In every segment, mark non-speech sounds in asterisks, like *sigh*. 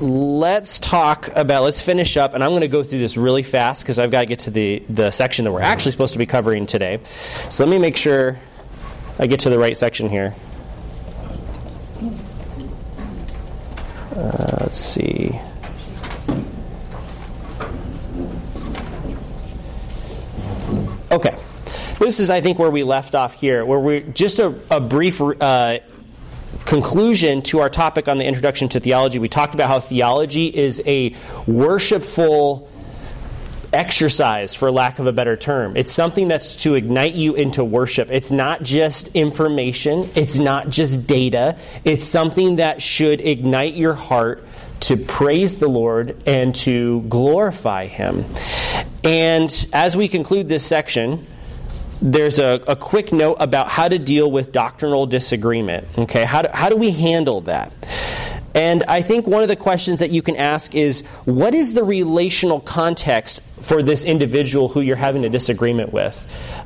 let's talk about, let's finish up, and I'm going to go through this really fast because I've got to get to the, the section that we're actually supposed to be covering today. So let me make sure I get to the right section here. Uh, let's see. Okay. This is, I think, where we left off here, where we just a, a brief uh, conclusion to our topic on the introduction to theology. We talked about how theology is a worshipful exercise, for lack of a better term. It's something that's to ignite you into worship. It's not just information, it's not just data. It's something that should ignite your heart to praise the Lord and to glorify Him. And as we conclude this section, there's a, a, quick note about how to deal with doctrinal disagreement. Okay, how do, how do we handle that? And I think one of the questions that you can ask is what is the relational context for this individual who you're having a disagreement with.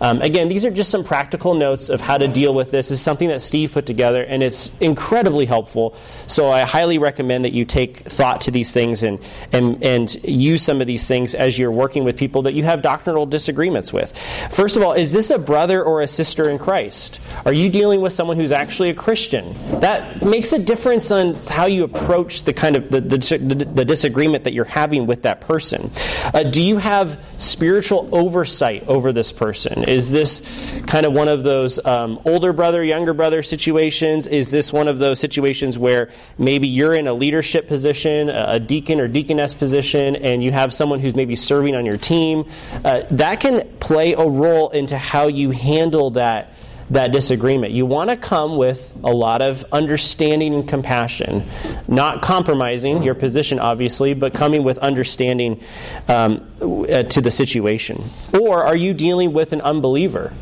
Um, again, these are just some practical notes of how to deal with this. This is something that Steve put together, and it's incredibly helpful. So I highly recommend that you take thought to these things and, and, and use some of these things as you're working with people that you have doctrinal disagreements with. First of all, is this a brother or a sister in Christ? Are you dealing with someone who's actually a Christian? That makes a difference on how you approach the kind of the, the, the, the disagreement that you're having with that person. Uh, do you have spiritual oversight over this person? Is this kind of one of those um, older brother, younger brother situations? Is this one of those situations where maybe you're in a leadership position, a deacon or deaconess position, and you have someone who's maybe serving on your team? Uh, that can play a role into how you handle that that disagreement. You want to come with a lot of understanding and compassion, not compromising your position, obviously, but coming with understanding um, uh, to the situation. Or are you dealing with an unbeliever?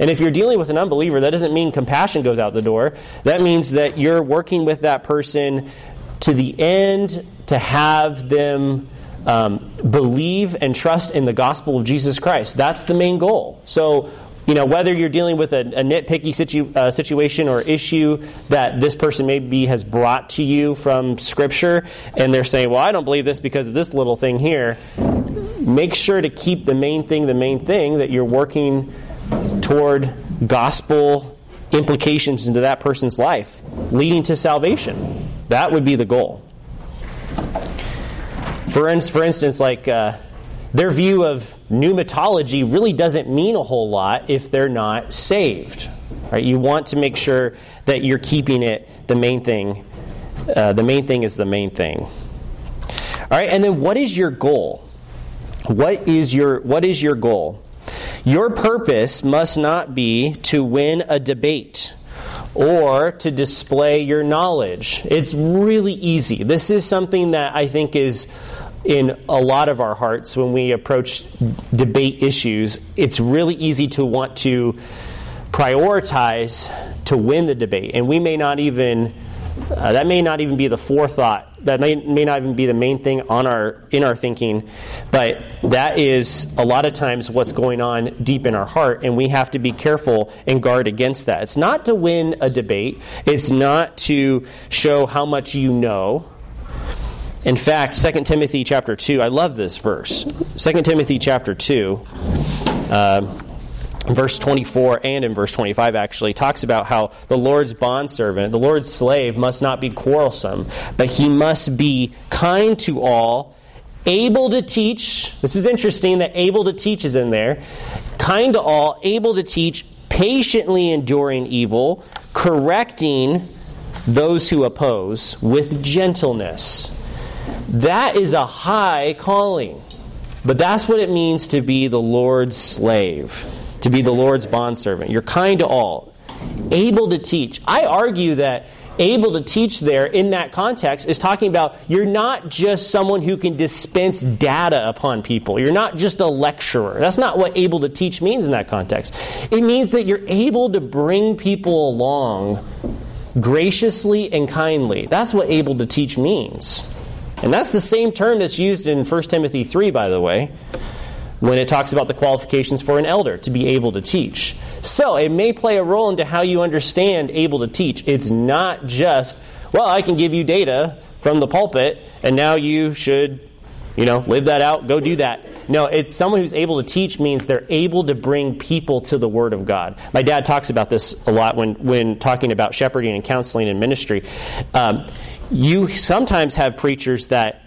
And if you're dealing with an unbeliever, that doesn't mean compassion goes out the door. That means that you're working with that person to the end to have them. Um, believe and trust in the gospel of Jesus Christ. That's the main goal. So, you know, whether you're dealing with a, a nitpicky situ, uh, situation or issue that this person maybe has brought to you from Scripture, and they're saying, well, I don't believe this because of this little thing here, make sure to keep the main thing the main thing that you're working toward gospel implications into that person's life, leading to salvation. That would be the goal. For, in, for instance, like. Uh, their view of pneumatology really doesn't mean a whole lot if they're not saved. Right? You want to make sure that you're keeping it the main thing. Uh, the main thing is the main thing. All right, and then what is your goal? What is your what is your goal? Your purpose must not be to win a debate or to display your knowledge. It's really easy. This is something that I think is in a lot of our hearts when we approach debate issues, it's really easy to want to prioritize to win the debate. And we may not even, uh, that may not even be the forethought. That may, may not even be the main thing on our, in our thinking. But that is a lot of times what's going on deep in our heart. And we have to be careful and guard against that. It's not to win a debate, it's not to show how much you know in fact, 2 Timothy chapter 2, I love this verse. 2 Timothy chapter 2, uh, verse 24 and in verse 25 actually, talks about how the Lord's bondservant, the Lord's slave, must not be quarrelsome, but he must be kind to all, able to teach. This is interesting that able to teach is in there. Kind to all, able to teach, patiently enduring evil, correcting those who oppose with gentleness. That is a high calling. But that's what it means to be the Lord's slave, to be the Lord's bondservant. You're kind to all, able to teach. I argue that able to teach there in that context is talking about you're not just someone who can dispense data upon people. You're not just a lecturer. That's not what able to teach means in that context. It means that you're able to bring people along graciously and kindly. That's what able to teach means. And that's the same term that's used in 1 Timothy 3, by the way, when it talks about the qualifications for an elder to be able to teach. So it may play a role into how you understand able to teach. It's not just, well, I can give you data, from the pulpit, and now you should, you know, live that out, go do that. No, it's someone who's able to teach means they're able to bring people to the Word of God. My dad talks about this a lot when, when talking about shepherding and counseling and ministry. Um, you sometimes have preachers that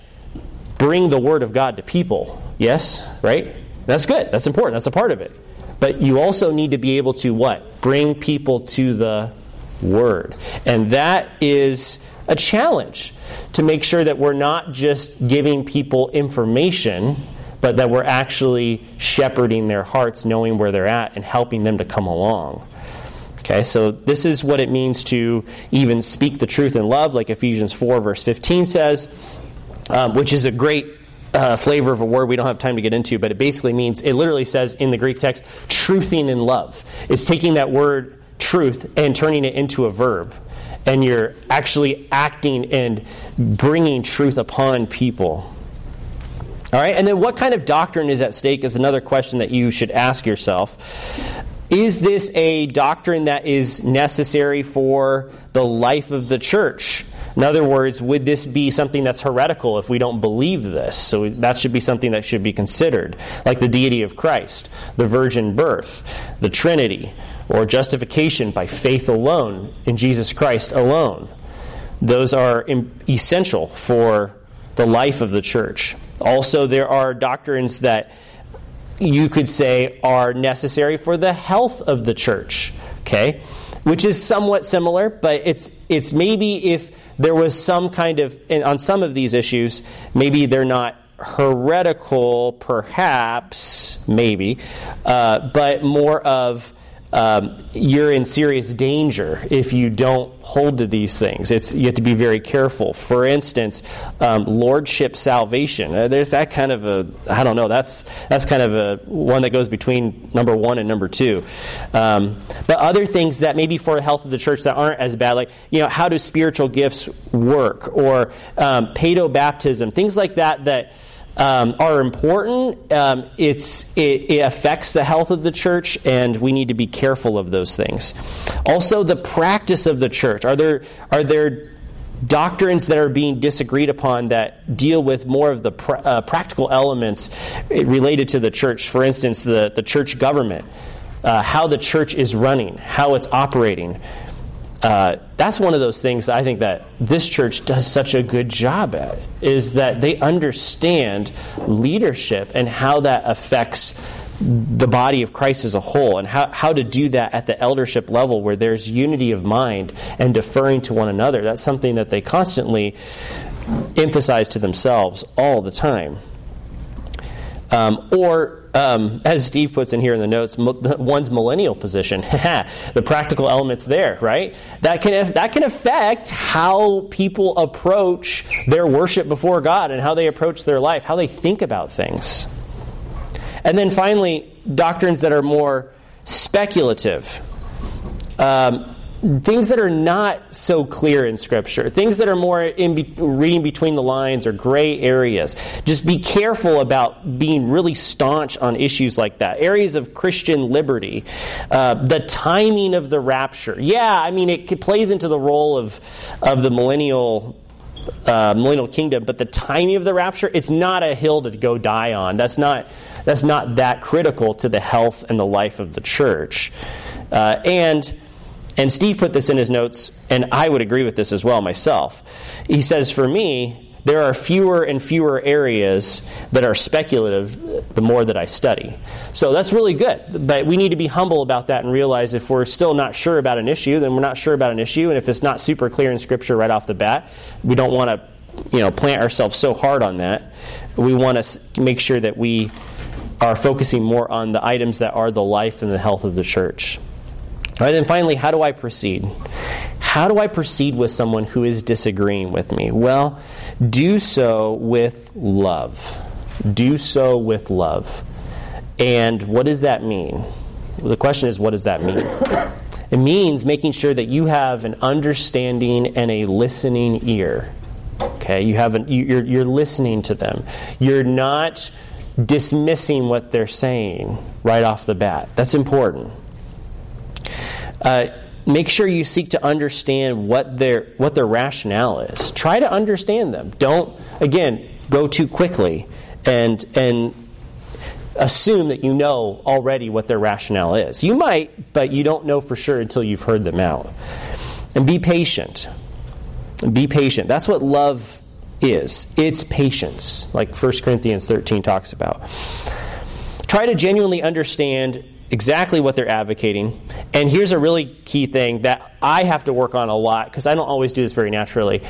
bring the Word of God to people. Yes? Right? That's good. That's important. That's a part of it. But you also need to be able to what? Bring people to the Word. And that is a challenge to make sure that we're not just giving people information, but that we're actually shepherding their hearts, knowing where they're at, and helping them to come along. Okay, so this is what it means to even speak the truth in love, like Ephesians 4, verse 15 says, um, which is a great uh, flavor of a word we don't have time to get into, but it basically means, it literally says in the Greek text, truthing in love. It's taking that word truth and turning it into a verb. And you're actually acting and bringing truth upon people. All right, and then what kind of doctrine is at stake is another question that you should ask yourself. Is this a doctrine that is necessary for the life of the church? In other words, would this be something that's heretical if we don't believe this? So that should be something that should be considered, like the deity of Christ, the virgin birth, the Trinity, or justification by faith alone in Jesus Christ alone. Those are essential for the life of the church. Also, there are doctrines that you could say are necessary for the health of the church. Okay? Which is somewhat similar, but it's it's maybe if there was some kind of on some of these issues, maybe they're not heretical, perhaps, maybe, uh, but more of um, you're in serious danger if you don't hold to these things. It's, you have to be very careful. For instance, um, lordship salvation. Uh, there's that kind of a, I don't know, that's, that's kind of a one that goes between number one and number two. Um, but other things that maybe for the health of the church that aren't as bad, like, you know, how do spiritual gifts work? Or um, paedo baptism, things like that that um, are important. Um, it's, it, it, affects the health of the church, and we need to be careful of those things. Also, the practice of the church. Are there, are there doctrines that are being disagreed upon that deal with more of the pr- uh, practical elements related to the church? For instance, the, the church government, uh, how the church is running, how it's operating. Uh, that's one of those things I think that this church does such a good job at is that they understand leadership and how that affects the body of Christ as a whole and how, how to do that at the eldership level where there's unity of mind and deferring to one another. That's something that they constantly emphasize to themselves all the time. Um, or um, as Steve puts in here in the notes, one's millennial position. *laughs* the practical elements there, right? That can that can affect how people approach their worship before God and how they approach their life, how they think about things. And then finally, doctrines that are more speculative. Um, things that are not so clear in Scripture, things that are more in be- reading between the lines or gray areas. Just be careful about being really staunch on issues like that. Areas of Christian liberty, uh, the timing of the rapture. Yeah, I mean, it, it plays into the role of, of the millennial uh, millennial kingdom, but the timing of the rapture, it's not a hill to go die on. That's not that's not that critical to the health and the life of the church. Uh, and and Steve put this in his notes, and I would agree with this as well myself. He says, For me, there are fewer and fewer areas that are speculative the more that I study. So that's really good. But we need to be humble about that and realize if we're still not sure about an issue, then we're not sure about an issue. And if it's not super clear in Scripture right off the bat, we don't want to you know, plant ourselves so hard on that. We want to make sure that we are focusing more on the items that are the life and the health of the church. Right, then finally, how do I proceed? How do I proceed with someone who is disagreeing with me? Well, do so with love. Do so with love. And what does that mean? The question is, what does that mean? It means making sure that you have an understanding and a listening ear. Okay, you have an, you're, you're listening to them. You're not dismissing what they're saying right off the bat. That's important. Uh, make sure you seek to understand what their what their rationale is. Try to understand them. Don't again go too quickly and and assume that you know already what their rationale is. You might, but you don't know for sure until you've heard them out. And be patient. Be patient. That's what love is. It's patience, like 1 Corinthians 13 talks about. Try to genuinely understand exactly what they're advocating. And here's a really key thing that I have to work on a lot because I don't always do this very naturally.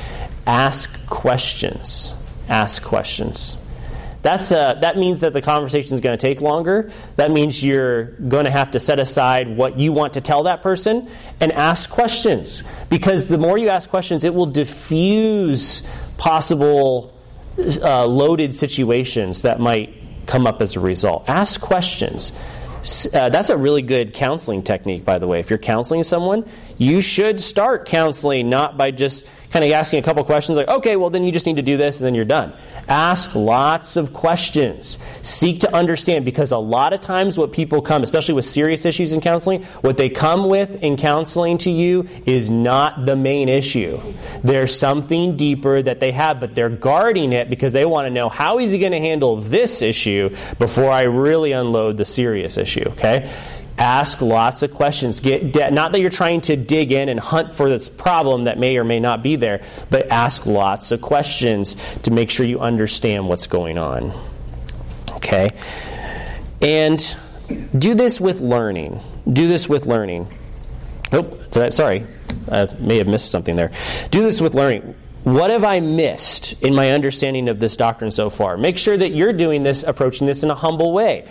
Ask questions. Ask questions. That's uh, that means that the conversation is going to take longer. That means you're going to have to set aside what you want to tell that person and ask questions. Because the more you ask questions, it will diffuse possible uh, loaded situations that might come up as a result. Ask questions. Uh, that's a really good counseling technique, by the way. If you're counseling someone, you should start counseling not by just kind of asking a couple questions like, okay, well, then you just need to do this and then you're done. Ask lots of questions. Seek to understand because a lot of times what people come, especially with serious issues in counseling, what they come with in counseling to you is not the main issue. There's something deeper that they have, but they're guarding it because they want to know how is he going to handle this issue before I really unload the serious issue, okay? Ask lots of questions. Get, not that you're trying to dig in and hunt for this problem that may or may not be there, but ask lots of questions to make sure you understand what's going on. Okay? And do this with learning. Do this with learning. Oh, sorry. I may have missed something there. Do this with learning. What have I missed in my understanding of this doctrine so far? Make sure that you're doing this, approaching this in a humble way.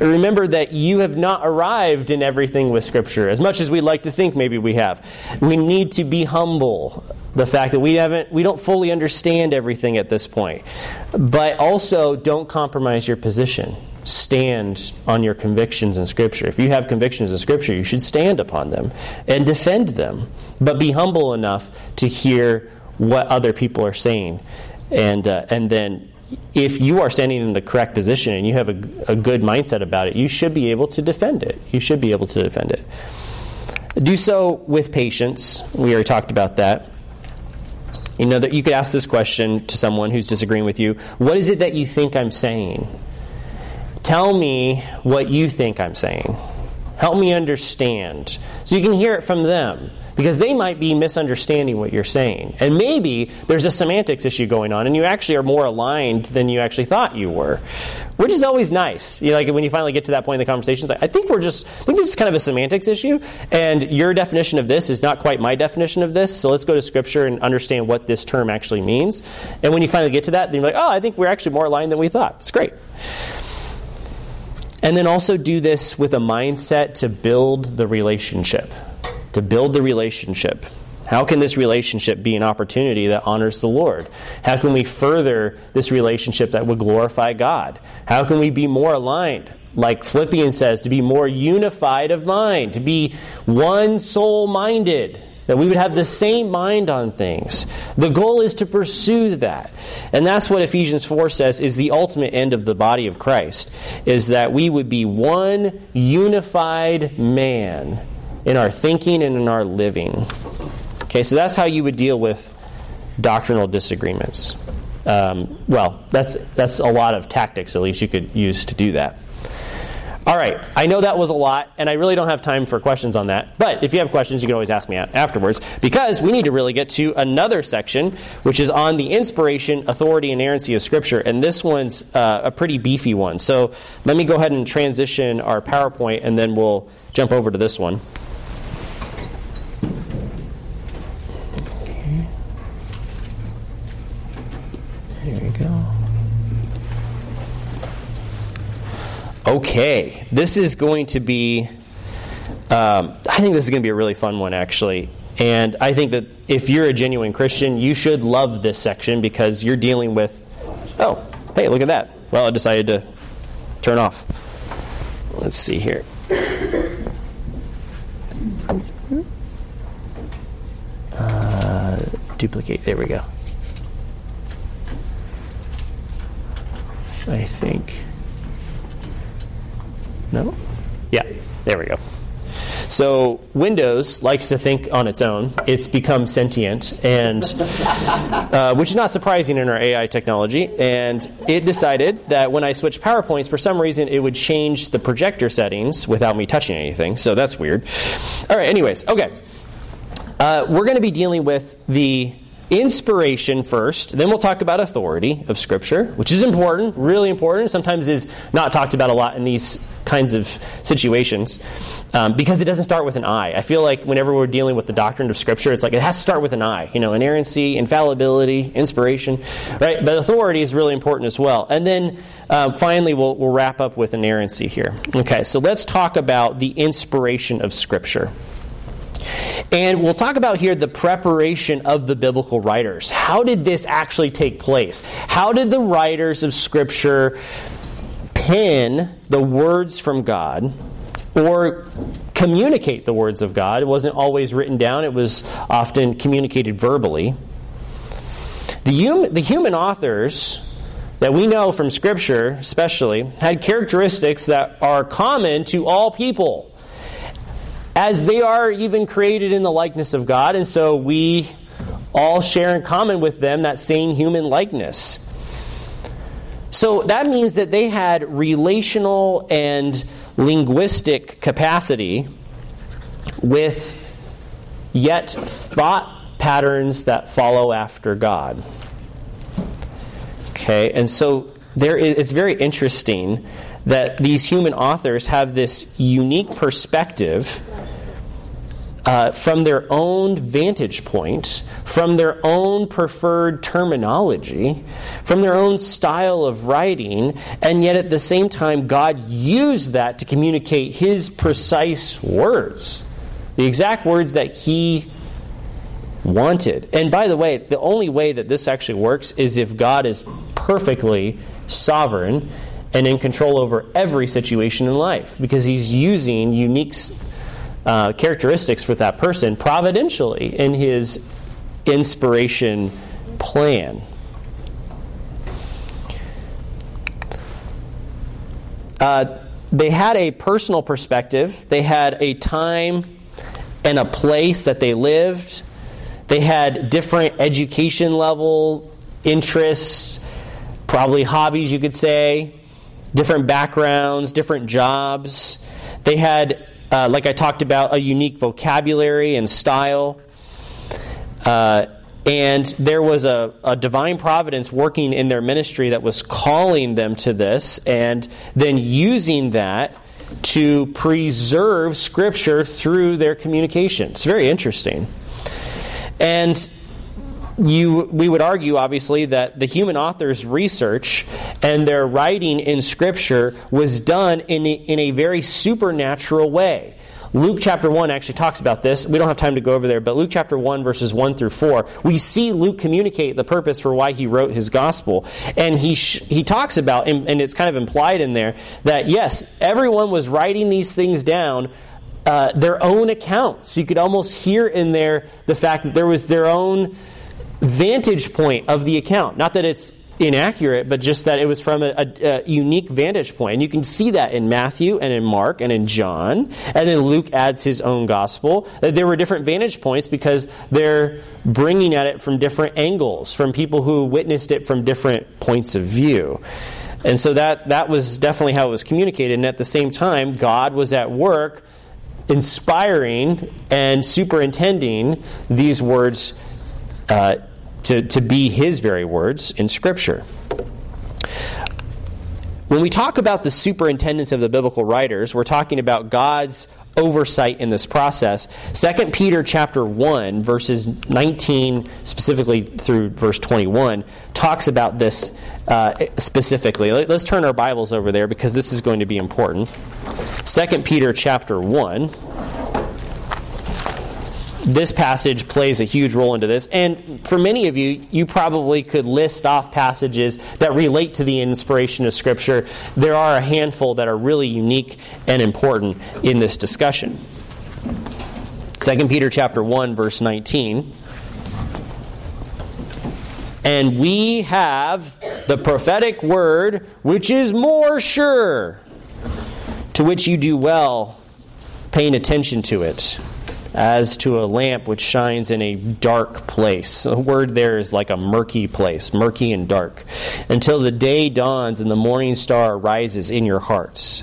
Remember that you have not arrived in everything with Scripture, as much as we like to think maybe we have. We need to be humble. The fact that we haven't, we don't fully understand everything at this point. But also, don't compromise your position. Stand on your convictions in Scripture. If you have convictions in Scripture, you should stand upon them and defend them. But be humble enough to hear what other people are saying, and uh, and then if you are standing in the correct position and you have a, a, good mindset about it, you should be able to defend it. You should be able to defend it. Do so with patience. We already talked about that. You know that you could ask this question to someone who's disagreeing with you. What is it that you think I'm saying? Tell me what you think I'm saying. Help me understand. So you can hear it from them because they might be misunderstanding what you're saying. And maybe there's a semantics issue going on, and you actually are more aligned than you actually thought you were, which is always nice. You know, like when you finally get to that point in the conversation, like, I think we're just, I think this is kind of a semantics issue, and your definition of this is not quite my definition of this, so let's go to Scripture and understand what this term actually means. And when you finally get to that, then you're like, oh, I think we're actually more aligned than we thought. It's great. And then also do this with a mindset to build the relationship to build the relationship. How can this relationship be an opportunity that honors the Lord? How can we further this relationship that would glorify God? How can we be more aligned? Like Philippians says, to be more unified of mind, to be one soul minded, that we would have the same mind on things. The goal is to pursue that. And that's what Ephesians 4 says is the ultimate end of the body of Christ, is that we would be one unified man in our thinking and in our living. Okay, so that's how you would deal with doctrinal disagreements. Um, well, that's that's a lot of tactics, at least you could use to do that. All right, I know that was a lot, and I really don't have time for questions on that. But if you have questions, you can always ask me afterwards, because we need to really get to another section, which is on the inspiration, authority, and inerrancy of Scripture. And this one's uh, a pretty beefy one. So let me go ahead and transition our PowerPoint, and then we'll jump over to this one. Okay, this is going to be, um, I think this is going to be a really fun one, actually. And I think that if you're a genuine Christian, you should love this section because you're dealing with, oh, hey, look at that. Well, I decided to turn off. Let's see here. Uh, duplicate. There we go. I think. No? Yeah, there we go. So Windows likes to think on its own. It's become sentient, and *laughs* uh, which is not surprising in our AI technology. And it decided that when I switched PowerPoints, for some reason, it would change the projector settings without me touching anything. So that's weird. All right. Anyways, okay. Uh, we're going to be dealing with the inspiration first, then we'll talk about authority of Scripture, which is important, really important. Sometimes is not talked about a lot in these kinds of situations um, because it doesn't start with an I. I feel like whenever we're dealing with the doctrine of Scripture, it's like it has to start with an I. You know, inerrancy, infallibility, inspiration, right? But authority is really important as well. And then uh, finally, we'll, we'll wrap up with inerrancy here. Okay, so let's talk about the inspiration of Scripture. And we'll talk about here the preparation of the biblical writers. How did this actually take place? How did the writers of Scripture pen the words from God or communicate the words of God? It wasn't always written down, it was often communicated verbally. The, hum- the human authors that we know from Scripture, especially, had characteristics that are common to all people as they are even created in the likeness of God, and so we all share in common with them that same human likeness. So that means that they had relational and linguistic capacity with yet thought patterns that follow after God. Okay, and so there is, it's very interesting that these human authors have this unique perspective uh, from their own vantage point, from their own preferred terminology, from their own style of writing, and yet at the same time, God used that to communicate His precise words, the exact words that He wanted. And by the way, the only way that this actually works is if God is perfectly sovereign and in control over every situation in life because he's using unique uh, characteristics for that person providentially in his inspiration plan. Uh, they had a personal perspective, they had a time and a place that they lived, they had different education level, interests, probably hobbies, you could say different backgrounds, different jobs. They had, uh, like I talked about, a unique vocabulary and style. Uh, and there was a, a, divine providence working in their ministry that was calling them to this and then using that to preserve Scripture through their communication. It's very interesting. And you, we would argue, obviously, that the human author's research and their writing in Scripture was done in a, in a very supernatural way. Luke chapter 1 actually talks about this. We don't have time to go over there, but Luke chapter 1, verses 1 through 4, we see Luke communicate the purpose for why he wrote his gospel. And he, sh- he talks about, and, and it's kind of implied in there, that yes, everyone was writing these things down uh, their own accounts. You could almost hear in there the fact that there was their own vantage point of the account. Not that it's inaccurate, but just that it was from a, a, a, unique vantage point. And you can see that in Matthew and in Mark and in John. And then Luke adds his own gospel. There were different vantage points because they're bringing at it from different angles, from people who witnessed it from different points of view. And so that, that was definitely how it was communicated. And at the same time, God was at work inspiring and superintending these words uh, to, to be his very words in Scripture. When we talk about the superintendence of the biblical writers, we're talking about God's oversight in this process. 2 Peter chapter 1 verses 19 specifically through verse 21 talks about this uh, specifically. Let's turn our Bibles over there because this is going to be important. 2 Peter chapter 1 this passage plays a huge role into this. And for many of you, you probably could list off passages that relate to the inspiration of Scripture. There are a handful that are really unique and important in this discussion. 2 Peter chapter 1 verse 19 and we have the prophetic word which is more sure to which you do well paying attention to it as to a lamp which shines in a dark place. The word there is like a murky place, murky and dark, until the day dawns and the morning star rises in your hearts.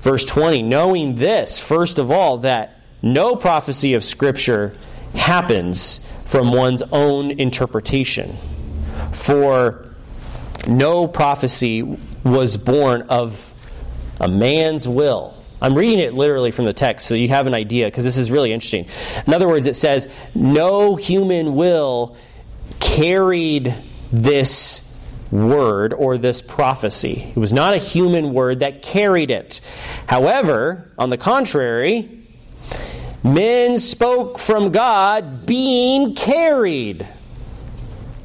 Verse 20, knowing this, first of all, that no prophecy of Scripture happens from one's own interpretation. For no prophecy was born of a man's will I'm reading it literally from the text so you have an idea because this is really interesting. In other words, it says, No human will carried this word or this prophecy. It was not a human word that carried it. However, on the contrary, men spoke from God being carried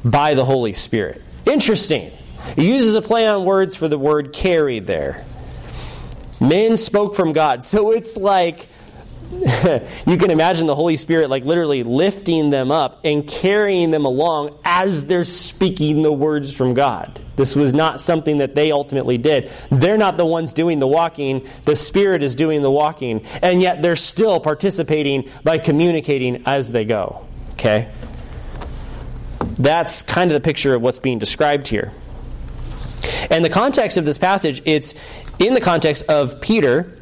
by the Holy Spirit. Interesting. He uses a play on words for the word carried there. Men spoke from God. So it's like *laughs* you can imagine the Holy Spirit like literally lifting them up and carrying them along as they're speaking the words from God. This was not something that they ultimately did. They're not the ones doing the walking, the Spirit is doing the walking, and yet they're still participating by communicating as they go. Okay? That's kind of the picture of what's being described here. And the context of this passage, it's in the context of Peter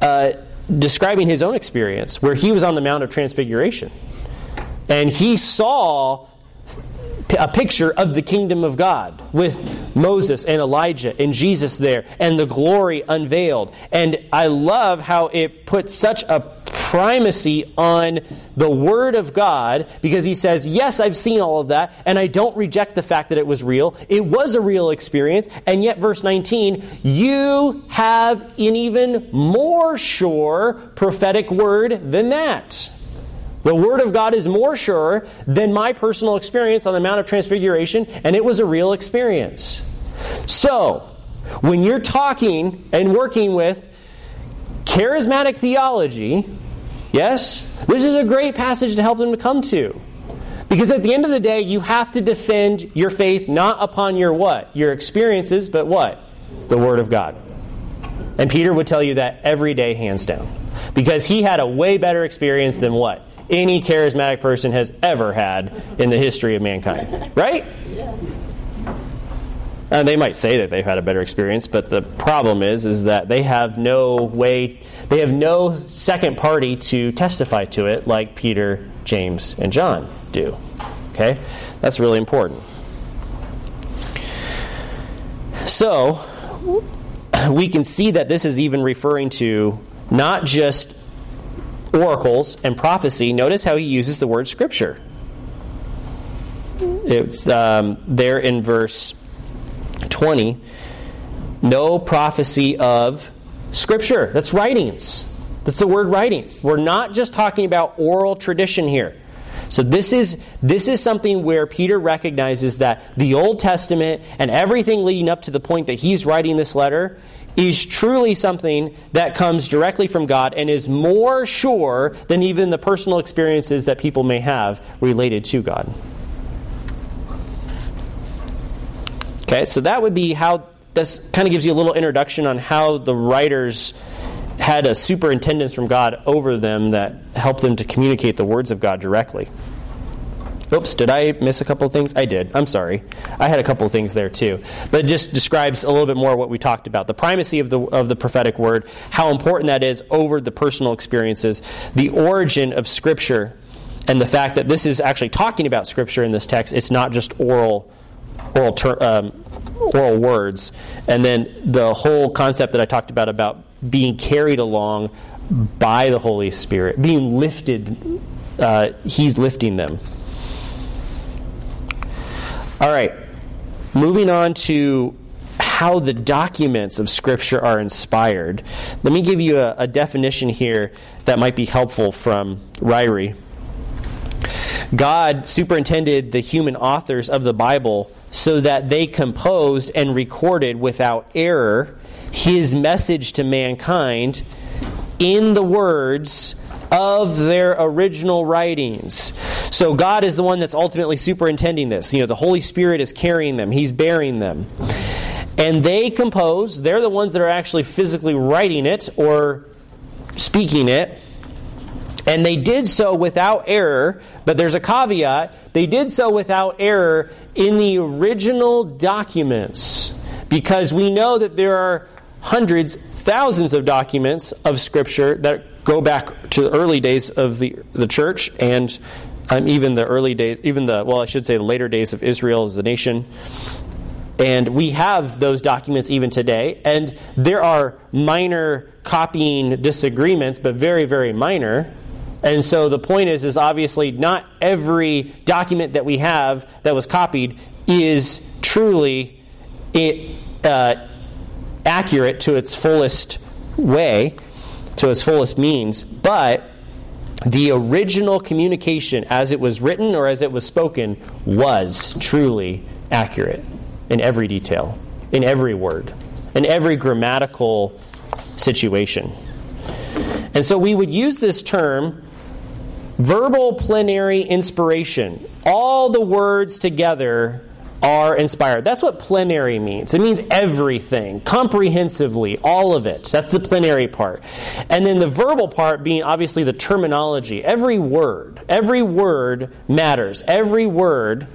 uh, describing his own experience, where he was on the Mount of Transfiguration. And he saw a picture of the kingdom of God with Moses and Elijah and Jesus there and the glory unveiled. And I love how it puts such a primacy on the Word of God because he says, Yes, I've seen all of that, and I don't reject the fact that it was real. It was a real experience, and yet, verse 19, you have an even more sure prophetic word than that. The Word of God is more sure than my personal experience on the Mount of Transfiguration, and it was a real experience. So, when you're talking and working with charismatic theology, yes, this is a great passage to help them to come to. Because at the end of the day, you have to defend your faith not upon your what? Your experiences, but what? The Word of God. And Peter would tell you that every day, hands down. Because he had a way better experience than what? any charismatic person has ever had in the history of mankind. Right? Uh, they might say that they've had a better experience, but the problem is, is that they have no way, they have no second party to testify to it like Peter, James, and John do. Okay? That's really important. So, we can see that this is even referring to not just oracles and prophecy, notice how he uses the word scripture. It's um, there in verse 20. No prophecy of scripture. That's writings. That's the word writings. We're not just talking about oral tradition here. So this is this is something where Peter recognizes that the Old Testament and everything leading up to the point that he's writing this letter is truly something that comes directly from God and is more sure than even the personal experiences that people may have related to God. Okay, so that would be how this kind of gives you a little introduction on how the writers had a superintendence from God over them that helped them to communicate the words of God directly. Oops, did I miss a couple of things? I did. I'm sorry. I had a couple of things there too. But it just describes a little bit more what we talked about the primacy of the, of the prophetic word, how important that is over the personal experiences, the origin of Scripture, and the fact that this is actually talking about Scripture in this text. It's not just oral, oral, ter- um, oral words. And then the whole concept that I talked about about being carried along by the Holy Spirit, being lifted, uh, He's lifting them. All right, moving on to how the documents of Scripture are inspired. Let me give you a, a definition here that might be helpful from Ryrie. God superintended the human authors of the Bible so that they composed and recorded without error his message to mankind in the words of their original writings. So God is the one that's ultimately superintending this. You know, the Holy Spirit is carrying them, He's bearing them. And they compose, they're the ones that are actually physically writing it or speaking it. And they did so without error, but there's a caveat. They did so without error in the original documents because we know that there are hundreds, thousands of documents of Scripture that go back to the early days of the, the church and um, even the early days, even the, well, I should say the later days of Israel as a nation. And we have those documents even today. And there are minor copying disagreements, but very, very minor. And so the point is, is obviously not every document that we have that was copied is truly it, uh, accurate to its fullest way, to its fullest means. But the original communication, as it was written or as it was spoken, was truly accurate in every detail, in every word, in every grammatical situation. And so we would use this term verbal plenary inspiration. All the words together are inspired. That's what plenary means. It means everything, comprehensively, all of it. That's the plenary part. And then the verbal part being obviously the terminology. Every word, every word matters. Every word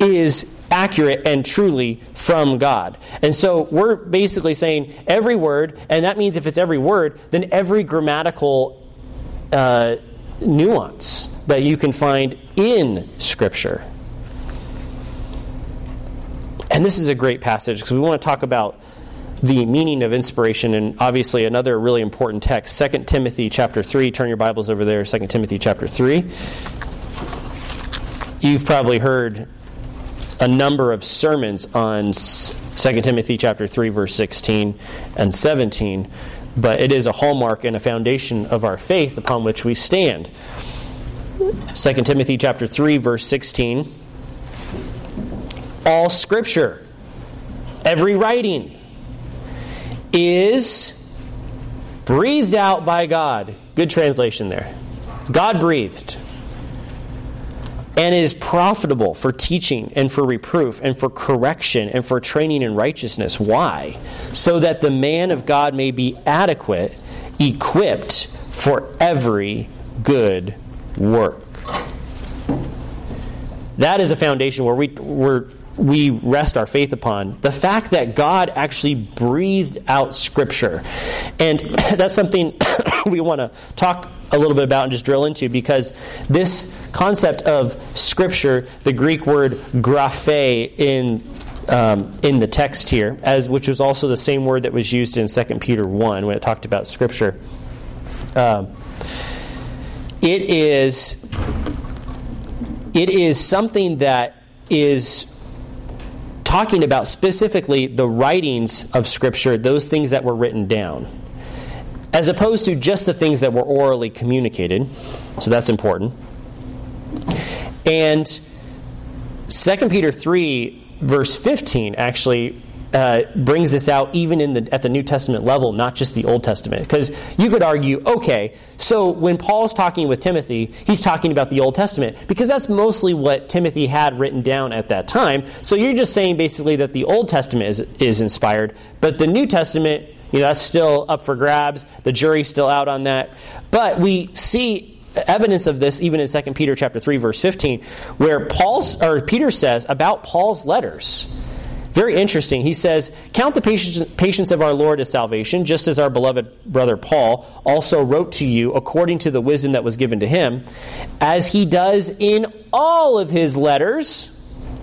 is accurate and truly from God. And so we're basically saying every word, and that means if it's every word, then every grammatical uh, nuance that you can find in Scripture. And this is a great passage because we want to talk about the meaning of inspiration and obviously another really important text 2 timothy chapter 3 turn your bibles over there 2 timothy chapter 3 you've probably heard a number of sermons on 2 timothy chapter 3 verse 16 and 17 but it is a hallmark and a foundation of our faith upon which we stand 2 timothy chapter 3 verse 16 all scripture, every writing, is breathed out by God. Good translation there. God breathed. And is profitable for teaching and for reproof and for correction and for training in righteousness. Why? So that the man of God may be adequate, equipped for every good work. That is a foundation where we, we're we rest our faith upon the fact that God actually breathed out Scripture. And *clears throat* that's something *clears throat* we want to talk a little bit about and just drill into because this concept of Scripture, the Greek word graphe in um, in the text here, as which was also the same word that was used in 2 Peter 1 when it talked about Scripture. Um, it is it is something that is talking about specifically the writings of Scripture, those things that were written down, as opposed to just the things that were orally communicated. So that's important. And 2 Peter 3, verse 15, actually uh, brings this out even in the, at the New Testament level, not just the Old Testament. Because you could argue, okay, so when Paul's talking with Timothy, he's talking about the Old Testament, because that's mostly what Timothy had written down at that time. So you're just saying basically that the Old Testament is, is inspired, but the New Testament, you know, that's still up for grabs. The jury's still out on that. But we see evidence of this even in 2 Peter chapter 3 verse 15 where Paul's or Peter says about Paul's letters very interesting. He says, Count the patience, patience of our Lord as salvation, just as our beloved brother Paul also wrote to you according to the wisdom that was given to him, as he does in all of his letters,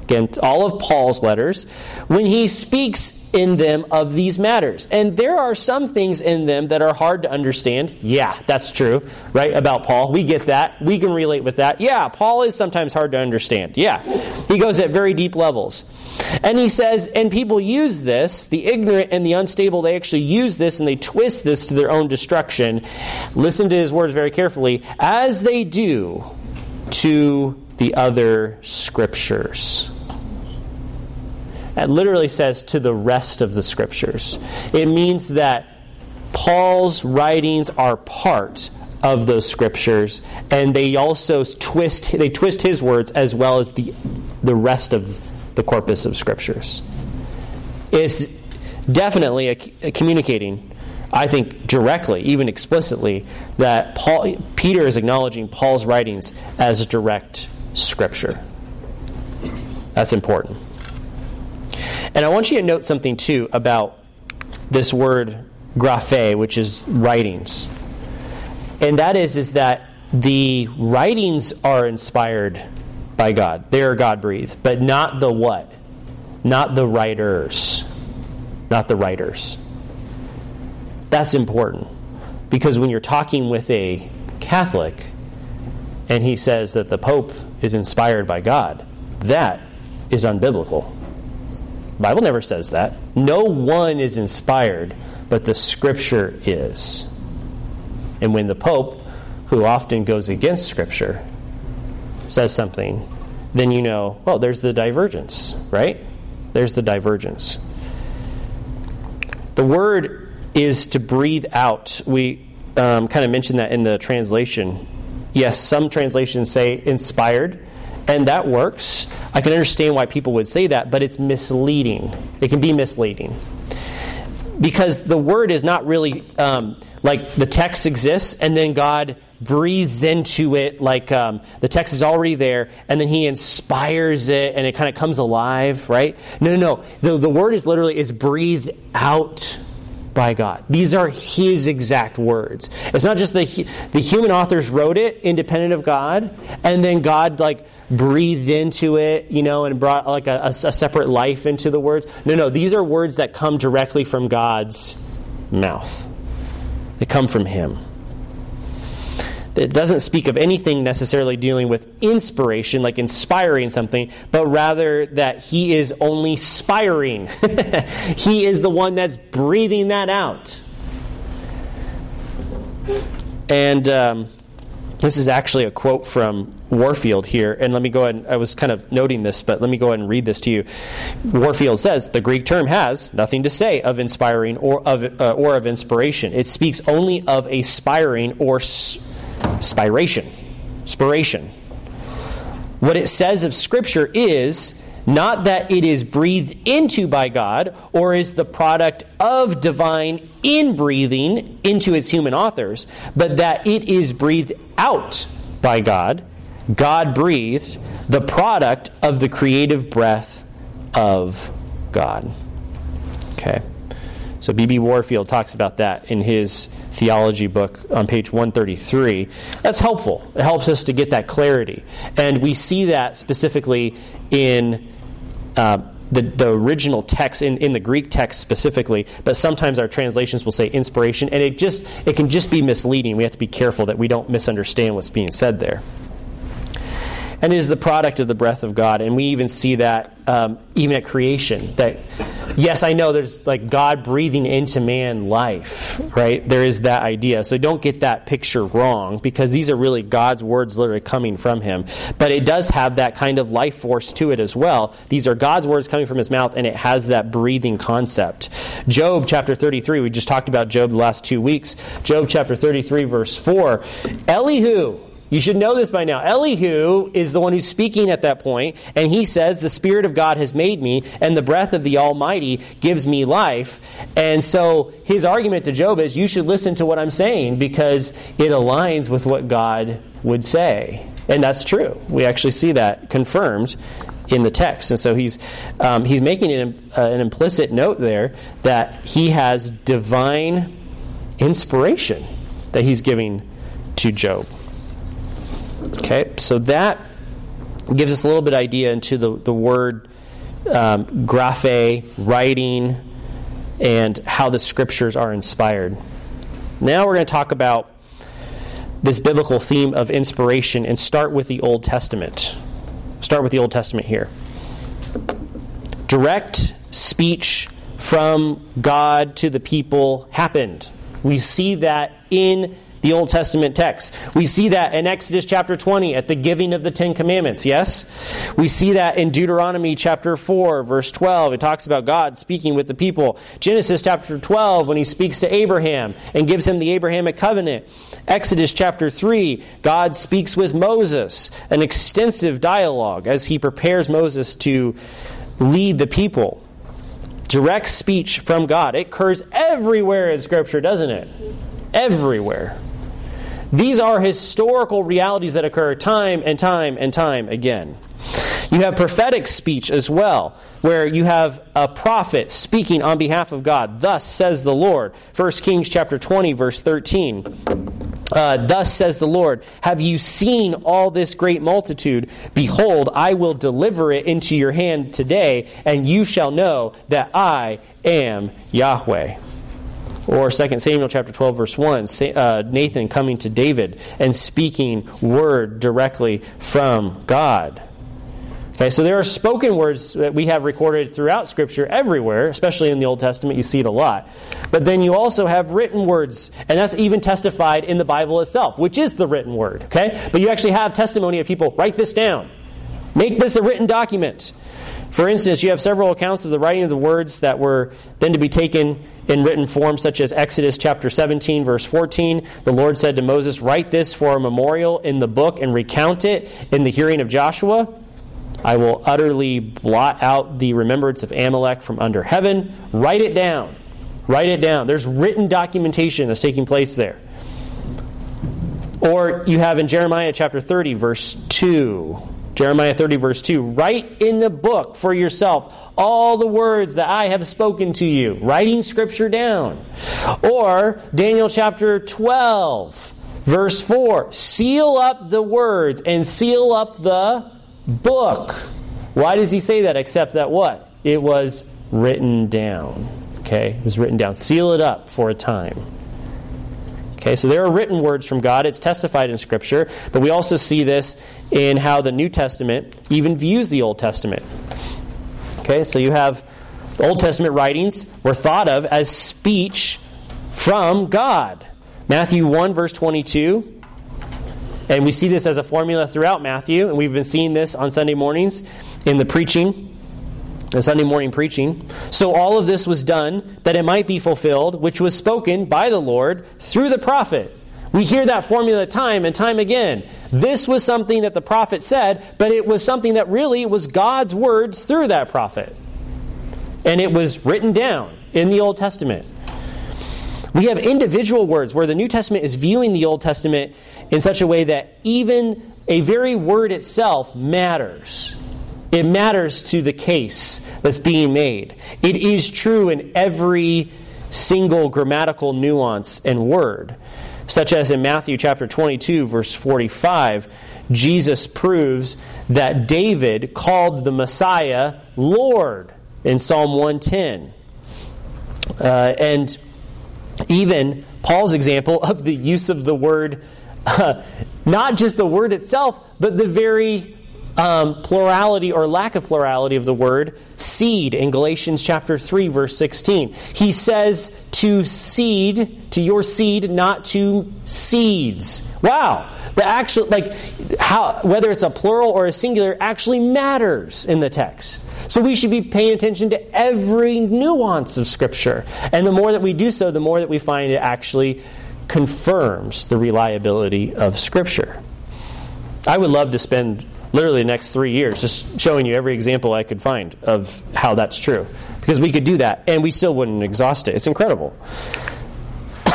again, all of Paul's letters, when he speaks in them of these matters. And there are some things in them that are hard to understand. Yeah, that's true, right? About Paul. We get that. We can relate with that. Yeah, Paul is sometimes hard to understand. Yeah. He goes at very deep levels. And he says, and people use this, the ignorant and the unstable, they actually use this and they twist this to their own destruction. Listen to his words very carefully, as they do to the other scriptures. It literally says to the rest of the scriptures. It means that Paul's writings are part of those scriptures, and they also twist they twist his words as well as the the rest of the corpus of scriptures. It's definitely a, a communicating I think directly, even explicitly, that Paul, Peter is acknowledging Paul's writings as direct scripture. That's important. And I want you to note something too about this word graphe, which is writings. And that is, is that the writings are inspired by God. They are God breathed, but not the what? Not the writers. Not the writers. That's important because when you're talking with a Catholic and he says that the Pope is inspired by God, that is unbiblical. Bible never says that. No one is inspired, but the Scripture is. And when the Pope, who often goes against Scripture, says something, then you know, oh, there's the divergence, right? There's the divergence. The word is to breathe out. We um, kind of mentioned that in the translation. Yes, some translations say inspired, and that works. I can understand why people would say that, but it's misleading. It can be misleading. Because the word is not really um, like the text exists, and then God breathes into it like um, the text is already there, and then he inspires it, and it kind of comes alive, right? No, no, no. The, the word is literally is breathed out by God. These are His exact words. It's not just the the human authors wrote it independent of God, and then God like breathed into it, you know, and brought like a, a, a separate life into the words. No, no, these are words that come directly from God's mouth. They come from Him. It doesn't speak of anything necessarily dealing with inspiration, like inspiring something, but rather that he is only spiring. *laughs* he is the one that's breathing that out. And um, this is actually a quote from Warfield here. And let me go ahead and, I was kind of noting this, but let me go ahead and read this to you. Warfield says the Greek term has nothing to say of inspiring or of, uh, or of inspiration. It speaks only of a spiring or spiration. Spiration. What it says of Scripture is not that it is breathed into by God or is the product of divine inbreathing into its human authors, but that it is breathed out by God, God breathed, the product of the creative breath of God. Okay. So B.B. Warfield talks about that in his theology book on page 133. That's helpful. It helps us to get that clarity. And we see that specifically in uh, the, the original text, in, in the Greek text specifically, but sometimes our translations will say inspiration, and it just it can just be misleading. We have to be careful that we don't misunderstand what's being said there and is the product of the breath of God. And we even see that um, even at creation. That yes, I know there's like God breathing into man life, right? There is that idea. So don't get that picture wrong because these are really God's words literally coming from Him. But it does have that kind of life force to it as well. These are God's words coming from His mouth, and it has that breathing concept. Job chapter 33. We just talked about Job the last two weeks. Job chapter 33, verse 4. Elihu you should know this by now. Elihu is the one who's speaking at that point, and he says, The Spirit of God has made me, and the breath of the Almighty gives me life. And so his argument to Job is, You should listen to what I'm saying because it aligns with what God would say. And that's true. We actually see that confirmed in the text. And so he's, um, he's making an, uh, an implicit note there that he has divine inspiration that he's giving to Job. Okay, so that gives us a little bit of idea into the, the word um, graphe, writing, and how the scriptures are inspired. Now we're going to talk about this biblical theme of inspiration and start with the Old Testament. Start with the Old Testament here. Direct speech from God to the people happened. We see that in the Old Testament text. We see that in Exodus chapter 20 at the giving of the Ten Commandments, yes? We see that in Deuteronomy chapter 4, verse 12. It talks about God speaking with the people. Genesis chapter 12, when he speaks to Abraham and gives him the Abrahamic covenant. Exodus chapter 3, God speaks with Moses, an extensive dialogue as he prepares Moses to lead the people. direct speech from God. It occurs everywhere in Scripture, doesn't it? Everywhere. These are historical realities that occur time and time and time again. You have prophetic speech as well, where you have a prophet speaking on behalf of God. Thus says the Lord. 1 Kings chapter 20, verse 13. Uh, Thus says the Lord, Have you seen all this great multitude? Behold, I will deliver it into your hand today, and you shall know that I am Yahweh. Or 2 Samuel chapter 12, verse 1, uh, Nathan coming to David and speaking word directly from God. Okay, so there are spoken words that we have recorded throughout Scripture everywhere, especially in the Old Testament. You see it a lot. But then you also have written words, and that's even testified in the Bible itself, which is the written word. Okay, but you actually have testimony of people write this down, make this a written document. For instance, you have several accounts of the writing of the words that were then to be taken in written form, such as Exodus chapter 17, verse 14. The Lord said to Moses, Write this for a memorial in the book and recount it in the hearing of Joshua. I will utterly blot out the remembrance of Amalek from under heaven. Write it down. Write it down. There's written documentation that's taking place there. Or you have in Jeremiah chapter 30, verse 2. Jeremiah 30, verse 2. Write in the book for yourself all the words that I have spoken to you. Writing scripture down. Or Daniel chapter 12, verse 4. Seal up the words and seal up the book. Why does he say that except that what? It was written down. Okay? It was written down. Seal it up for a time. Okay, so there are written words from God. It's testified in Scripture, but we also see this in how the New Testament even views the Old Testament. Okay, so you have Old Testament writings were thought of as speech from God. Matthew 1, verse 22 and we see this as a formula throughout Matthew, and we've been seeing this on Sunday mornings in the preaching, the Sunday morning preaching. So all of this was done that it might be fulfilled, which was spoken by the Lord through the prophet. We hear that formula time and time again. This was something that the prophet said, but it was something that really was God's words through that prophet. And it was written down in the Old Testament. We have individual words where the New Testament is viewing the Old Testament in such a way that even a very word itself matters. It matters to the case that's being made. It is true in every single grammatical nuance and word, such as in Matthew chapter 22, verse 45. Jesus proves that David called the Messiah Lord in Psalm 110. Uh, and even Paul's example of the use of the word, uh, *laughs* not just the word itself, but the very um, plurality or lack of plurality of the word seed in Galatians chapter 3 verse 16. He says to seed, to your seed, not to seeds. Wow. The actual like how whether it's a plural or a singular actually matters in the text. So we should be paying attention to every nuance of scripture. And the more that we do so, the more that we find it actually confirms the reliability of scripture. I would love to spend literally the next three years just showing you every example I could find of how that's true. Because we could do that and we still wouldn't exhaust it. It's incredible.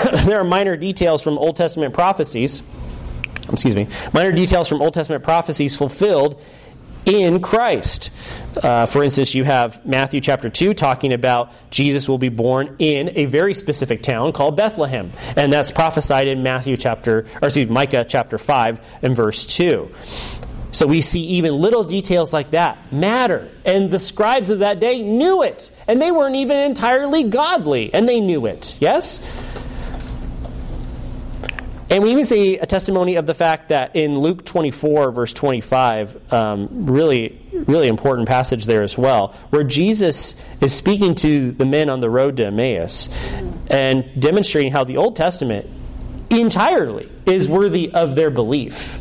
*coughs* there are minor details from Old Testament prophecies, excuse me, minor details from Old Testament prophecies fulfilled in Christ. Uh, for instance, you have Matthew chapter 2 talking about Jesus will be born in a very specific town called Bethlehem. And that's prophesied in Matthew chapter, or excuse me, Micah chapter 5 and verse 2. So we see even little details like that matter. And the scribes of that day knew it. And they weren't even entirely godly, and they knew it. Yes? And we even see a testimony of the fact that in Luke 24, verse 25, um, really, really important passage there as well, where Jesus is speaking to the men on the road to Emmaus and demonstrating how the Old Testament entirely is worthy of their belief.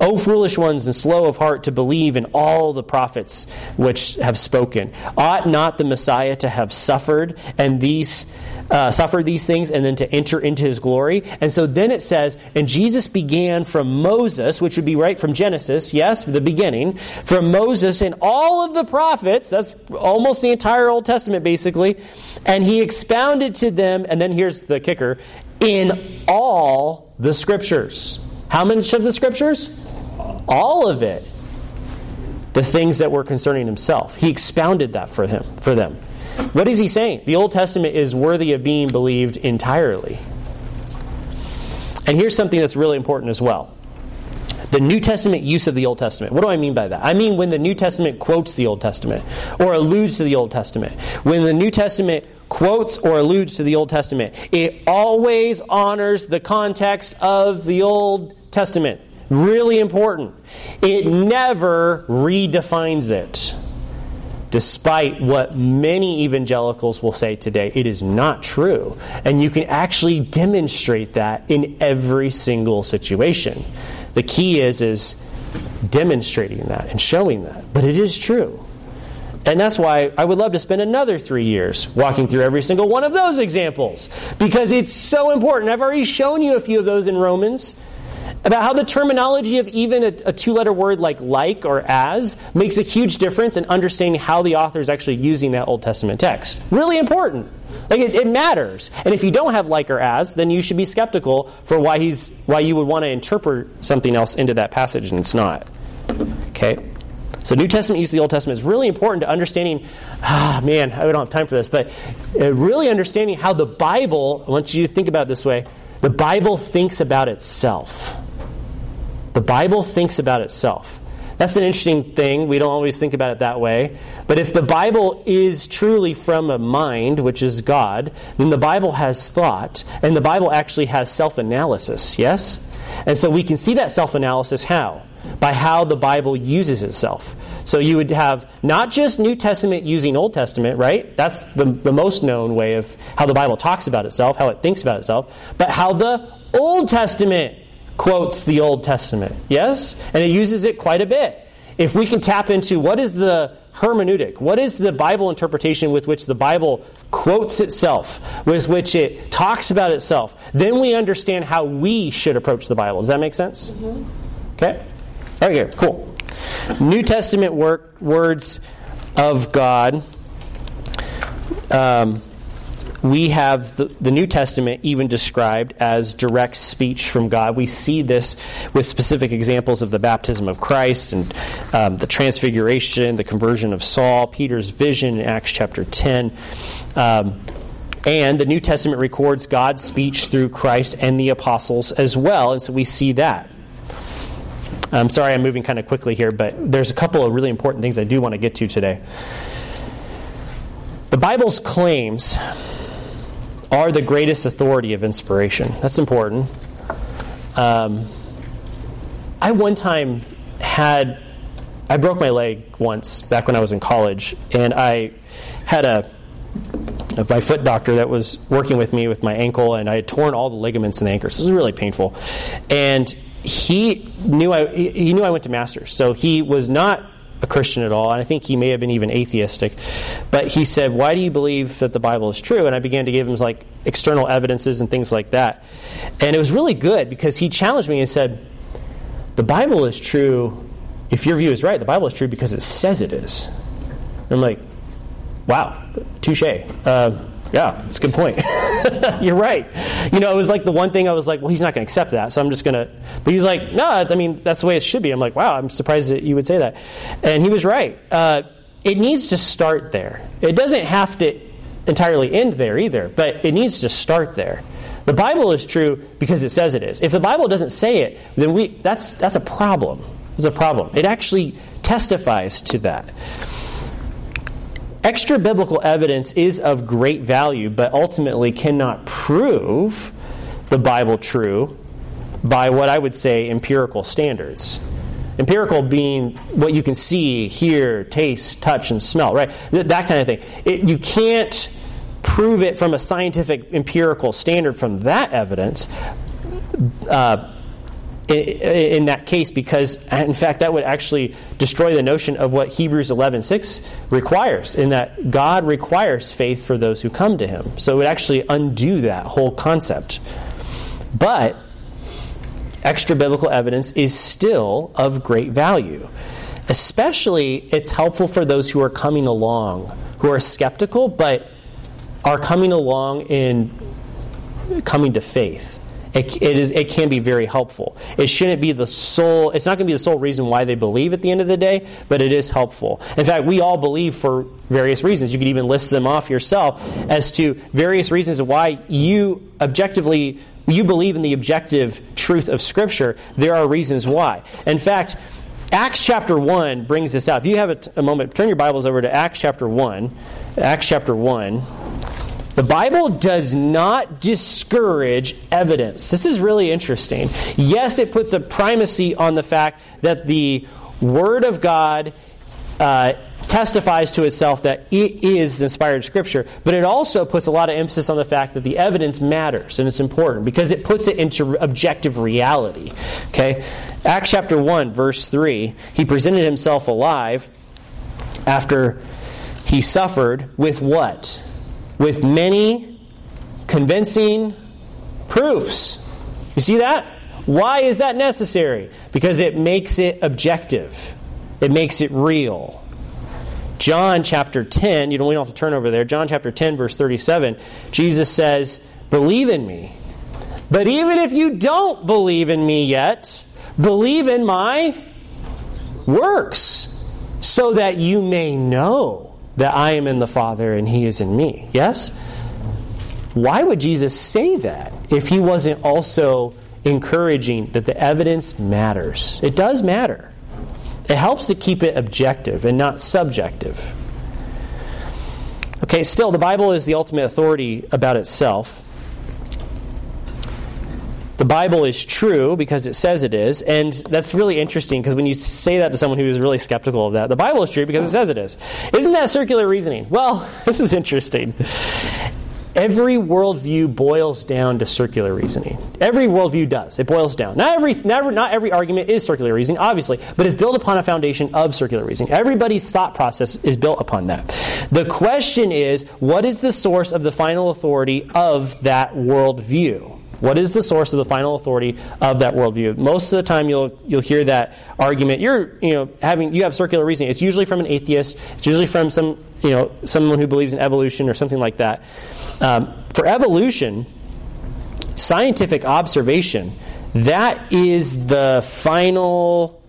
O foolish ones and slow of heart to believe in all the prophets which have spoken. Ought not the Messiah to have suffered and these uh, suffered these things and then to enter into his glory? And so then it says, and Jesus began from Moses, which would be right from Genesis, yes, the beginning, from Moses and all of the prophets, that's almost the entire Old Testament basically, and he expounded to them, and then here's the kicker, in all the scriptures. How much of the scriptures? All of it. The things that were concerning himself. He expounded that for him for them. What is he saying? The Old Testament is worthy of being believed entirely. And here's something that's really important as well. The New Testament use of the Old Testament. What do I mean by that? I mean when the New Testament quotes the Old Testament or alludes to the Old Testament. When the New Testament quotes or alludes to the Old Testament, it always honors the context of the Old Testament. Really important. It never redefines it. Despite what many evangelicals will say today, it is not true. And you can actually demonstrate that in every single situation. The key is is demonstrating that and showing that. But it is true. And that's why I would love to spend another three years walking through every single one of those examples because it's so important. I've already shown you a few of those in Romans about how the terminology of even a, a two letter word like like or as makes a huge difference in understanding how the author is actually using that Old Testament text. Really important. Like it, it, matters. And if you don't have like or as, then you should be skeptical for why he's why you would want to interpret something else into that passage and it's not. Okay? So New Testament use of the Old Testament is really important to understanding. Ah, man, I don't have time for this, but uh, really understanding how the Bible. I want you to think about it this way: the Bible thinks about itself. The Bible thinks about itself. That's an interesting thing. We don't always think about it that way. But if the Bible is truly from a mind, which is God, then the Bible has thought, and the Bible actually has self analysis, yes? And so we can see that self analysis how? By how the Bible uses itself. So you would have not just New Testament using Old Testament, right? That's the, the most known way of how the Bible talks about itself, how it thinks about itself, but how the Old Testament quotes the Old Testament. Yes? And it uses it quite a bit. If we can tap into what is the hermeneutic, what is the Bible interpretation with which the Bible quotes itself, with which it talks about itself, then we understand how we should approach the Bible. Does that make sense? Mm-hmm. Okay? All right, here, cool. New Testament work, words of God. Um, we have the, the, New Testament even described as direct speech from God. We see this with specific examples of the baptism of Christ and um, the transfiguration, the conversion of Saul, Peter's vision in Acts chapter 10. Um, and the New Testament records God's speech through Christ and the apostles as well. And so we see that. I'm sorry I'm moving kind of quickly here, but there's a couple of really important things I do want to get to today. The Bible's claims are the greatest authority of inspiration. That's important. Um, I one time had, I broke my leg once back when I was in college, and I had a, my foot doctor that was working with me with my ankle, and I had torn all the ligaments in the ankle. So it was really painful. And he knew I, he knew I went to masters, so he was not a Christian at all, and I think he may have been even atheistic. But he said, "Why do you believe that the Bible is true?" And I began to give him like external evidences and things like that. And it was really good because he challenged me and said, "The Bible is true. If your view is right, the Bible is true because it says it is." And I'm like, "Wow, touche." Uh, yeah, it's a good point. *laughs* You're right. You know, it was like the one thing I was like, well, he's not going to accept that, so I'm just going to. But he's like, no, I mean, that's the way it should be. I'm like, wow, I'm surprised that you would say that. And he was right. Uh, it needs to start there. It doesn't have to entirely end there either, but it needs to start there. The Bible is true because it says it is. If the Bible doesn't say it, then we that's that's a problem. It's a problem. It actually testifies to that. Extra biblical evidence is of great value, but ultimately cannot prove the Bible true by what I would say empirical standards. Empirical being what you can see, hear, taste, touch, and smell, right? That kind of thing. It, you can't prove it from a scientific empirical standard from that evidence. Uh, in, that case because in fact that would actually destroy the notion of what hebrews 11.6 requires in that god requires faith for those who come to him. So it would actually undo that whole concept. But extra biblical evidence is still of great value especially it's helpful for those who are coming along who are skeptical but are coming along in coming to faith it, it, is, it can be very helpful. It shouldn't be the sole, it's not going to be the sole reason why they believe at the end of the day, but it is helpful. In fact, we all believe for various reasons. You could even list them off yourself as to various reasons why you objectively, you believe in the objective truth of Scripture. There are reasons why. In fact, Acts chapter 1 brings this out. If you have a, t- a moment, turn your Bibles over to Acts chapter 1. Acts chapter 1. The Bible does not discourage evidence. This is really interesting. Yes, it puts a primacy on the fact that the Word of God uh, testifies to itself that it is inspired scripture, but it also puts a lot of emphasis on the fact that the evidence matters and it's important because it puts it into objective reality. Okay? Acts chapter 1, verse 3, he presented himself alive after he suffered with what? With many convincing proofs. You see that? Why is that necessary? Because it makes it objective, it makes it real. John chapter 10, you don't, we don't have to turn over there. John chapter 10, verse 37, Jesus says, Believe in me. But even if you don't believe in me yet, believe in my works, so that you may know that I am in the Father and He is in me. Yes? Why would Jesus say that if He wasn't also encouraging that the evidence matters? It does matter. It helps to keep it objective and not subjective. Okay, still, the Bible is the ultimate authority about itself. The Bible is true because it says it is, and that's really interesting because when you say that to someone who is really skeptical of that, the Bible is true because it says it is. Isn't that circular reasoning? Well, *laughs* this is interesting. Every worldview boils down to circular reasoning. Every worldview does. It boils down. Not every, never, not every argument is circular reasoning, obviously, but it's built upon a foundation of circular reasoning. Everybody's thought process is built upon that. The question is, what is the source of the final authority of that worldview? What is the source of the final authority of that worldview? Most of the time, you'll you'll hear that argument. You're you know having you have circular reasoning. It's usually from an atheist. It's usually from some you know someone who believes in evolution or something like that. Um, for evolution, scientific observation that is the final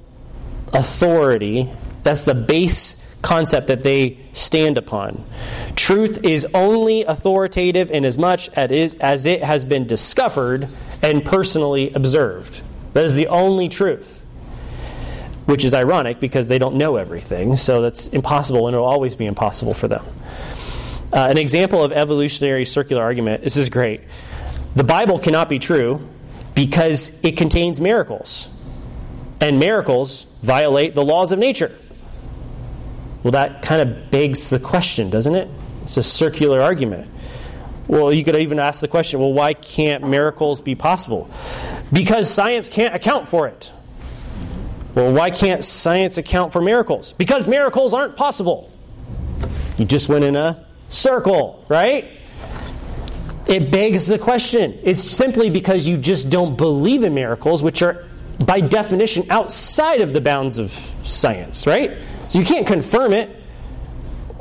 authority. That's the base concept that they stand upon. Truth is only authoritative in as much as it has been discovered and personally observed. That is the only truth. Which is ironic because they don't know everything, so that's impossible and it will always be impossible for them. Uh, an example of evolutionary circular argument this is great. The Bible cannot be true because it contains miracles, and miracles violate the laws of nature. Well, that kind of begs the question, doesn't it? It's a circular argument. Well, you could even ask the question well, why can't miracles be possible? Because science can't account for it. Well, why can't science account for miracles? Because miracles aren't possible. You just went in a circle, right? It begs the question. It's simply because you just don't believe in miracles, which are, by definition, outside of the bounds of science, right? So you can't confirm it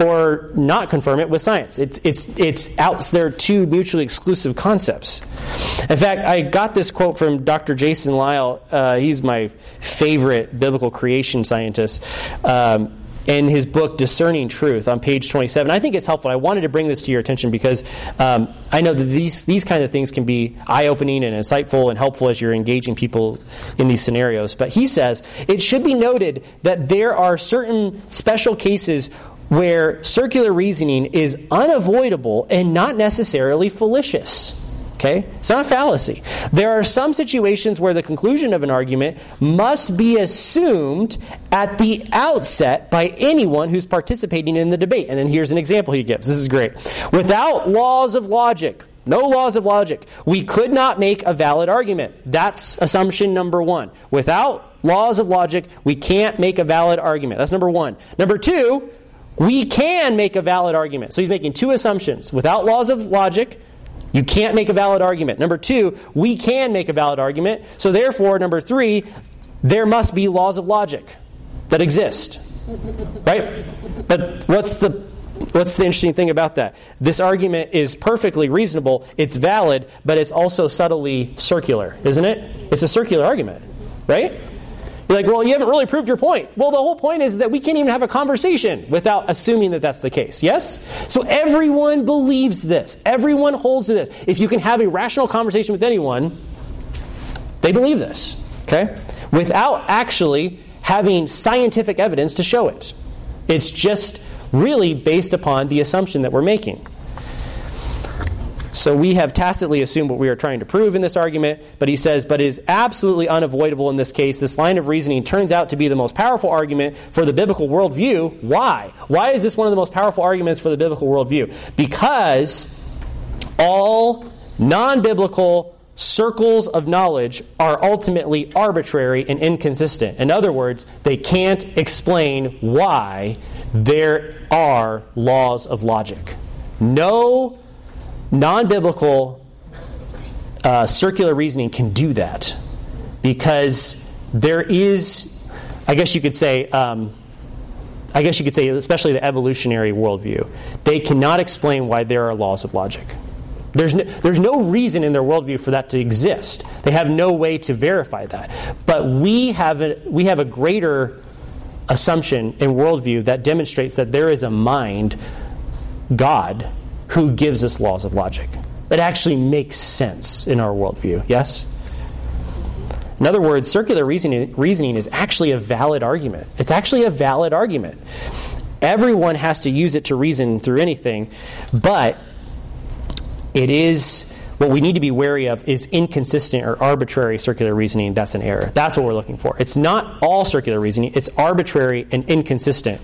or not confirm it with science. It's, it's, it's out there two mutually exclusive concepts. In fact, I got this quote from Dr. Jason Lisle. Uh, he's my favorite biblical creation scientist. Um, in his book discerning truth on page 27 i think it's helpful i wanted to bring this to your attention because um, i know that these, these kind of things can be eye-opening and insightful and helpful as you're engaging people in these scenarios but he says it should be noted that there are certain special cases where circular reasoning is unavoidable and not necessarily fallacious Okay? It's not a fallacy. There are some situations where the conclusion of an argument must be assumed at the outset by anyone who's participating in the debate. And then here's an example he gives. This is great. Without laws of logic, No laws of logic. We could not make a valid argument. That's assumption number one. Without laws of logic, we can't make a valid argument. That's number one. Number two, we can make a valid argument. So he's making two assumptions. Without laws of logic, you can't make a valid argument. Number two, we can make a valid argument. So therefore, number three, there must be laws of logic that exist. Right? But what's the what's the interesting thing about that? This argument is perfectly reasonable, it's valid, but it's also subtly circular, isn't it? It's a circular argument, right? You're like, well, you haven't really proved your point. Well, the whole point is that we can't even have a conversation without assuming that that's the case. Yes? So everyone believes this. Everyone holds to this. If you can have a rational conversation with anyone, they believe this. Okay? Without actually having scientific evidence to show it. It's just really based upon the assumption that we're making. So we have tacitly assumed what we are trying to prove in this argument, but he says, but it is absolutely unavoidable in this case. This line of reasoning turns out to be the most powerful argument for the biblical worldview. Why? Why is this one of the most powerful arguments for the biblical worldview? Because all non biblical circles of knowledge are ultimately arbitrary and inconsistent. In other words, they can't explain why there are laws of logic. No non biblical uh, circular reasoning can do that because there is, I guess you could say, um, I guess you could say, especially the evolutionary worldview, they cannot explain why there are laws of logic. There's no, there's no reason in their worldview for that to exist. They have no way to verify that. But we have a, we have a greater assumption in worldview that demonstrates that there is a mind, God, who gives us laws of logic. That actually makes sense in our worldview. Yes? In other words, circular reasoning, reasoning is actually a valid argument. It's actually a valid argument. Everyone has to use it to reason through anything, but it is what we need to be wary of is inconsistent or arbitrary circular reasoning. That's an error. That's what we're looking for. It's not all circular reasoning, it's arbitrary and inconsistent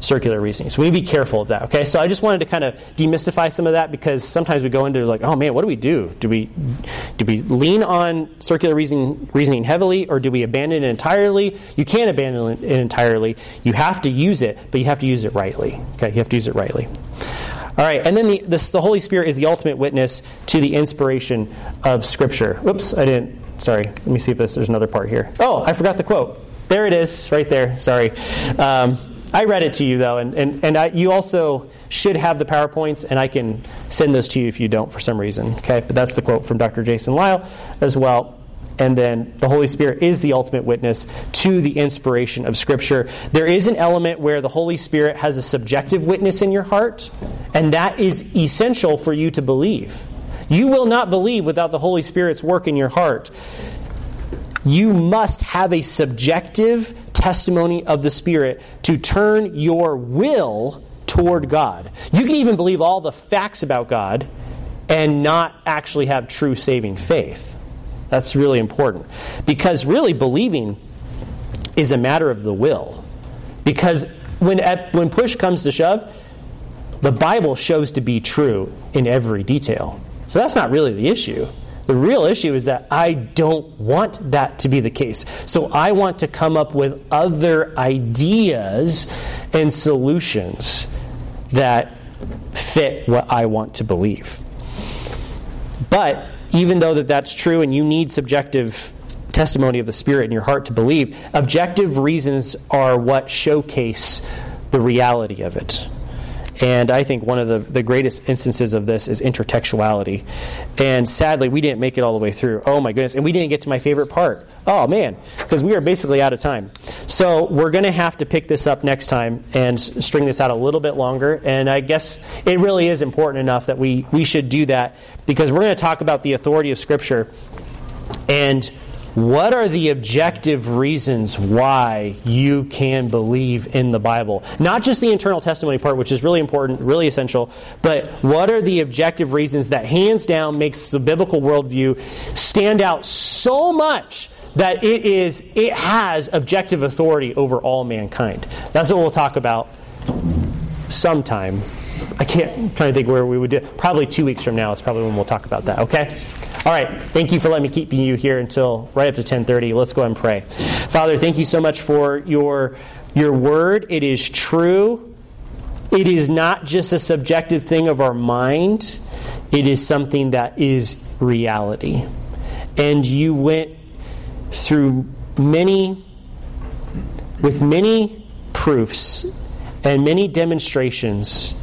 circular reasoning. So we be careful of that. Okay, so I just wanted to kind of demystify some of that because sometimes we go into like, oh man, what do we do? Do we do we lean on circular reasoning, reasoning heavily, or do we abandon it entirely? You can't abandon it entirely. You have to use it, but you have to use it rightly. Okay, you have to use it rightly. All right, and then the, this, the Holy Spirit is the ultimate witness to the inspiration of Scripture. Oops, I didn't. Sorry, let me see if this, there's another part here. Oh, I forgot the quote. There it is, right there. Sorry. Um, I read it to you, though, and, and, and I, you also should have the PowerPoints, and I can send those to you if you don't for some reason. Okay, but that's the quote from Dr. Jason Lisle as well. And then the Holy Spirit is the ultimate witness to the inspiration of Scripture. There is an element where the Holy Spirit has a subjective witness in your heart, and that is essential for you to believe. You will not believe without the Holy Spirit's work in your heart. You must have a subjective testimony of the Spirit to turn your will toward God. You can even believe all the facts about God and not actually have true saving faith. That's really important. Because really, believing is a matter of the will. Because when, when push comes to shove, the Bible shows to be true in every detail. So that's not really the issue. The real issue is that I don't want that to be the case. So I want to come up with other ideas and solutions that fit what I want to believe. But even though that that's true and you need subjective testimony of the spirit in your heart to believe, objective reasons are what showcase the reality of it. And I think one of the, the greatest instances of this is intertextuality. And sadly, we didn't make it all the way through. Oh my goodness. And we didn't get to my favorite part. Oh man, because we are basically out of time. So we're going to have to pick this up next time and string this out a little bit longer. And I guess it really is important enough that we, we should do that because we're going to talk about the authority of Scripture. And what are the objective reasons why you can believe in the Bible? Not just the internal testimony part, which is really important, really essential, but what are the objective reasons that hands down makes the biblical worldview stand out so much that it is it has objective authority over all mankind. That's what we'll talk about sometime I can't I'm trying to think where we would do. Probably two weeks from now is probably when we'll talk about that. Okay. All right. Thank you for letting me keep you here until right up to 10:30. Let's go and pray. Father, thank you so much for your your word. It is true. It is not just a subjective thing of our mind. It is something that is reality. And you went through many with many proofs and many demonstrations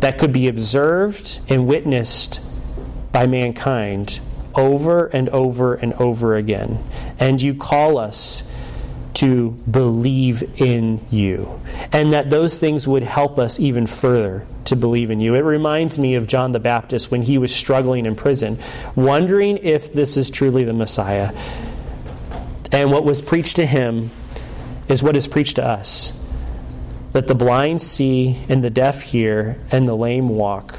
that could be observed and witnessed by mankind over and over and over again. And you call us to believe in you. And that those things would help us even further to believe in you. It reminds me of John the Baptist when he was struggling in prison, wondering if this is truly the Messiah. And what was preached to him is what is preached to us that the blind see and the deaf hear and the lame walk.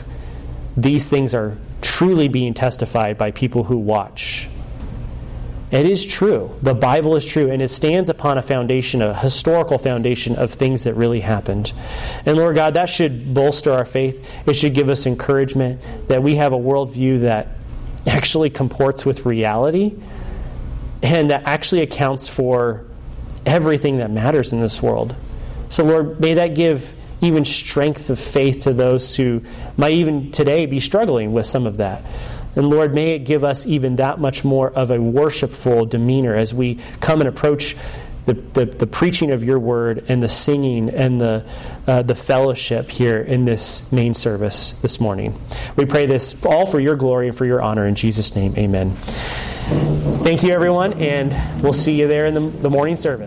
These things are truly being testified by people who watch. It is true. The Bible is true, and it stands upon a foundation, a historical foundation of things that really happened. And Lord God, that should bolster our faith. It should give us encouragement that we have a worldview that actually comports with reality and that actually accounts for everything that matters in this world. So, Lord, may that give even strength of faith to those who might even today be struggling with some of that. And Lord, may it give us even that much more of a worshipful demeanor as we come and approach the, the, the preaching of your word and the singing and the, uh, the fellowship here in this main service this morning. We pray this all for your glory and for your honor. In Jesus' name, amen. Thank you, everyone, and we'll see you there in the, the morning service.